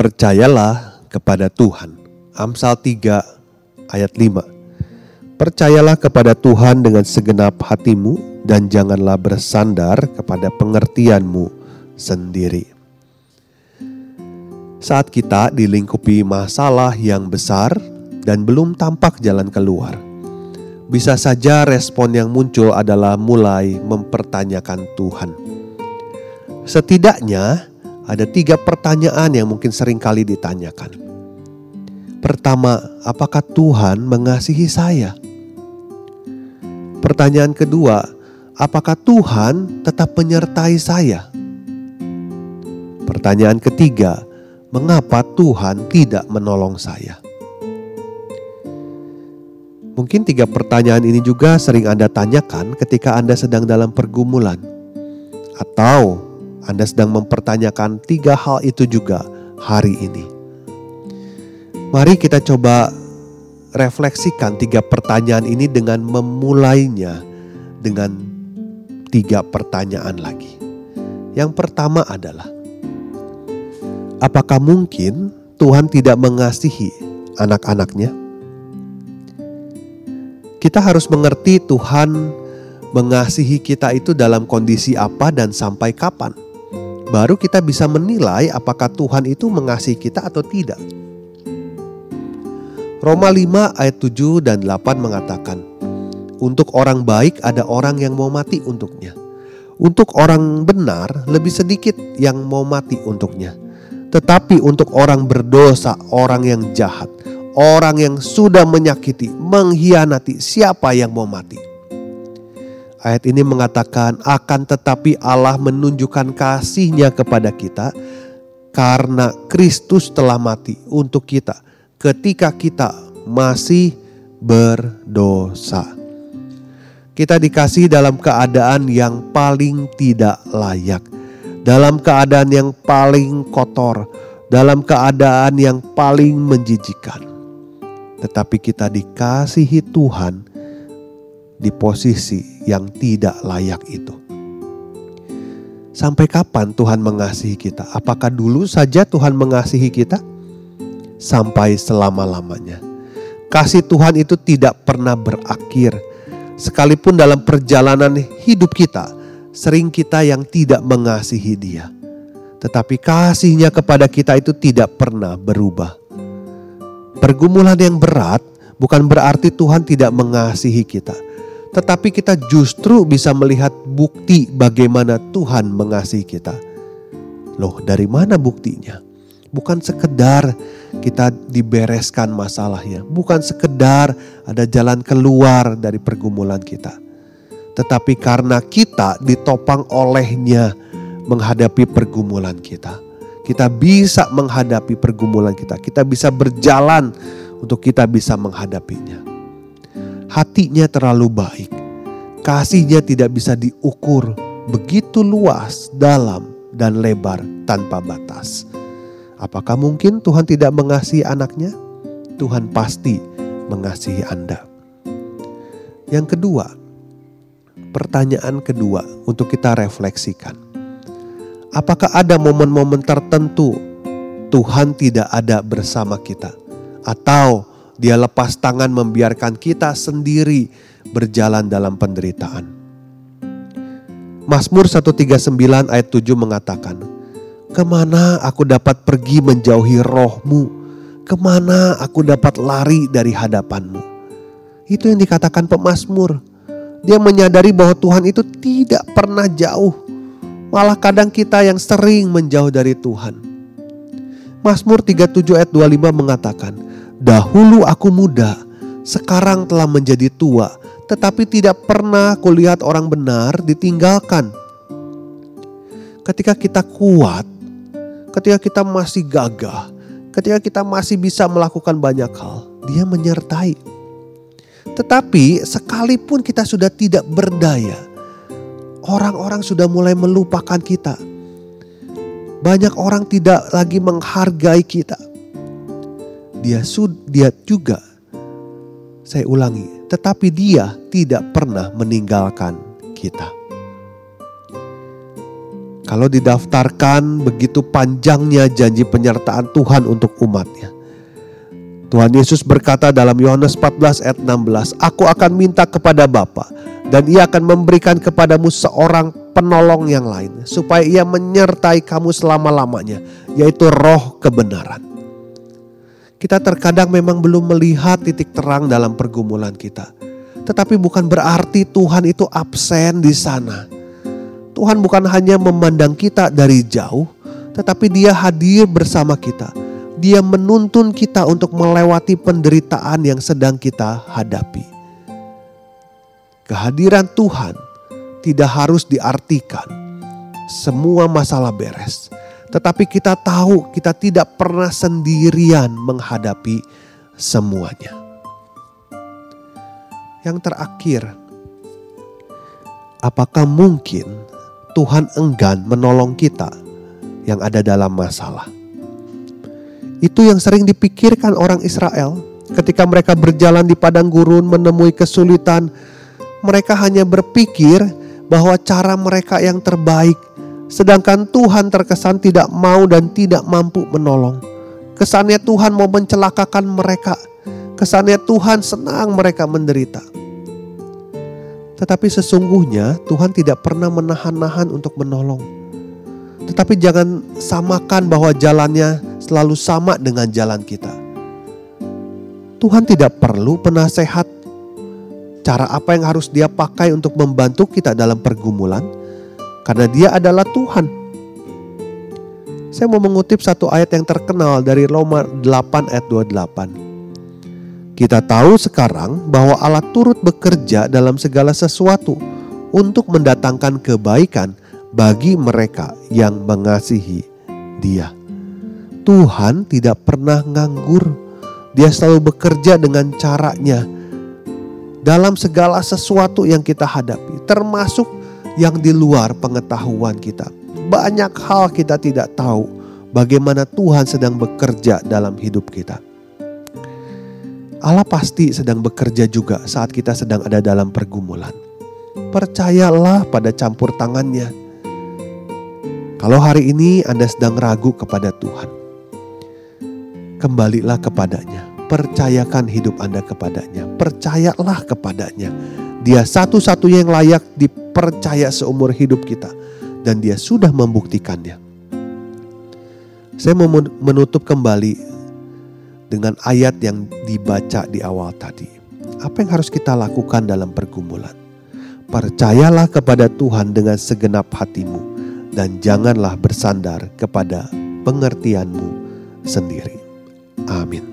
Percayalah kepada Tuhan. Amsal 3 ayat 5. Percayalah kepada Tuhan dengan segenap hatimu dan janganlah bersandar kepada pengertianmu sendiri. Saat kita dilingkupi masalah yang besar dan belum tampak jalan keluar, bisa saja respon yang muncul adalah mulai mempertanyakan Tuhan. Setidaknya, ada tiga pertanyaan yang mungkin sering kali ditanyakan. Pertama, apakah Tuhan mengasihi saya? Pertanyaan kedua, apakah Tuhan tetap menyertai saya? Pertanyaan ketiga, mengapa Tuhan tidak menolong saya? Mungkin tiga pertanyaan ini juga sering Anda tanyakan ketika Anda sedang dalam pergumulan, atau anda sedang mempertanyakan tiga hal itu juga hari ini. Mari kita coba refleksikan tiga pertanyaan ini dengan memulainya dengan tiga pertanyaan lagi. Yang pertama adalah, apakah mungkin Tuhan tidak mengasihi anak-anaknya? Kita harus mengerti Tuhan mengasihi kita itu dalam kondisi apa dan sampai kapan baru kita bisa menilai apakah Tuhan itu mengasihi kita atau tidak. Roma 5 ayat 7 dan 8 mengatakan, Untuk orang baik ada orang yang mau mati untuknya. Untuk orang benar lebih sedikit yang mau mati untuknya. Tetapi untuk orang berdosa, orang yang jahat, orang yang sudah menyakiti, mengkhianati, siapa yang mau mati? Ayat ini mengatakan akan tetapi Allah menunjukkan kasihnya kepada kita karena Kristus telah mati untuk kita ketika kita masih berdosa. Kita dikasih dalam keadaan yang paling tidak layak, dalam keadaan yang paling kotor, dalam keadaan yang paling menjijikan. Tetapi kita dikasihi Tuhan di posisi yang tidak layak itu. Sampai kapan Tuhan mengasihi kita? Apakah dulu saja Tuhan mengasihi kita? Sampai selama-lamanya. Kasih Tuhan itu tidak pernah berakhir. Sekalipun dalam perjalanan hidup kita, sering kita yang tidak mengasihi Dia. Tetapi kasihnya kepada kita itu tidak pernah berubah. Pergumulan yang berat bukan berarti Tuhan tidak mengasihi kita tetapi kita justru bisa melihat bukti bagaimana Tuhan mengasihi kita. Loh, dari mana buktinya? Bukan sekedar kita dibereskan masalahnya, bukan sekedar ada jalan keluar dari pergumulan kita. Tetapi karena kita ditopang olehnya menghadapi pergumulan kita. Kita bisa menghadapi pergumulan kita, kita bisa berjalan untuk kita bisa menghadapinya hatinya terlalu baik. Kasihnya tidak bisa diukur, begitu luas, dalam, dan lebar tanpa batas. Apakah mungkin Tuhan tidak mengasihi anaknya? Tuhan pasti mengasihi Anda. Yang kedua, pertanyaan kedua untuk kita refleksikan. Apakah ada momen-momen tertentu Tuhan tidak ada bersama kita? Atau dia lepas tangan membiarkan kita sendiri berjalan dalam penderitaan. Mazmur 139 ayat 7 mengatakan, Ke mana aku dapat pergi menjauhi rohmu? Ke mana aku dapat lari dari hadapanmu? Itu yang dikatakan pemazmur. Dia menyadari bahwa Tuhan itu tidak pernah jauh. Malah kadang kita yang sering menjauh dari Tuhan. Mazmur 37 ayat 25 mengatakan, Dahulu aku muda, sekarang telah menjadi tua, tetapi tidak pernah kulihat orang benar ditinggalkan. Ketika kita kuat, ketika kita masih gagah, ketika kita masih bisa melakukan banyak hal, Dia menyertai. Tetapi sekalipun kita sudah tidak berdaya, orang-orang sudah mulai melupakan kita. Banyak orang tidak lagi menghargai kita. Dia sud, dia juga saya ulangi, tetapi dia tidak pernah meninggalkan kita. Kalau didaftarkan begitu panjangnya janji penyertaan Tuhan untuk umatnya. Tuhan Yesus berkata dalam Yohanes 14 ayat 16, Aku akan minta kepada Bapa dan ia akan memberikan kepadamu seorang penolong yang lain supaya ia menyertai kamu selama-lamanya yaitu roh kebenaran. Kita terkadang memang belum melihat titik terang dalam pergumulan kita. Tetapi bukan berarti Tuhan itu absen di sana. Tuhan bukan hanya memandang kita dari jauh, tetapi dia hadir bersama kita dia menuntun kita untuk melewati penderitaan yang sedang kita hadapi. Kehadiran Tuhan tidak harus diartikan semua masalah beres, tetapi kita tahu kita tidak pernah sendirian menghadapi semuanya. Yang terakhir, apakah mungkin Tuhan enggan menolong kita yang ada dalam masalah? Itu yang sering dipikirkan orang Israel ketika mereka berjalan di padang gurun menemui kesulitan. Mereka hanya berpikir bahwa cara mereka yang terbaik, sedangkan Tuhan terkesan tidak mau dan tidak mampu menolong. Kesannya Tuhan mau mencelakakan mereka, kesannya Tuhan senang mereka menderita. Tetapi sesungguhnya Tuhan tidak pernah menahan-nahan untuk menolong. Tetapi jangan samakan bahwa jalannya selalu sama dengan jalan kita. Tuhan tidak perlu penasehat cara apa yang harus dia pakai untuk membantu kita dalam pergumulan karena dia adalah Tuhan. Saya mau mengutip satu ayat yang terkenal dari Roma 8 ayat 28. Kita tahu sekarang bahwa Allah turut bekerja dalam segala sesuatu untuk mendatangkan kebaikan bagi mereka yang mengasihi Dia. Tuhan tidak pernah nganggur. Dia selalu bekerja dengan caranya dalam segala sesuatu yang kita hadapi, termasuk yang di luar pengetahuan kita. Banyak hal kita tidak tahu bagaimana Tuhan sedang bekerja dalam hidup kita. Allah pasti sedang bekerja juga saat kita sedang ada dalam pergumulan. Percayalah pada campur tangannya. Kalau hari ini Anda sedang ragu kepada Tuhan, kembalilah kepadanya. Percayakan hidup Anda kepadanya. Percayalah kepadanya. Dia satu-satunya yang layak dipercaya seumur hidup kita. Dan dia sudah membuktikannya. Saya mau menutup kembali dengan ayat yang dibaca di awal tadi. Apa yang harus kita lakukan dalam pergumulan? Percayalah kepada Tuhan dengan segenap hatimu dan janganlah bersandar kepada pengertianmu sendiri. Amin.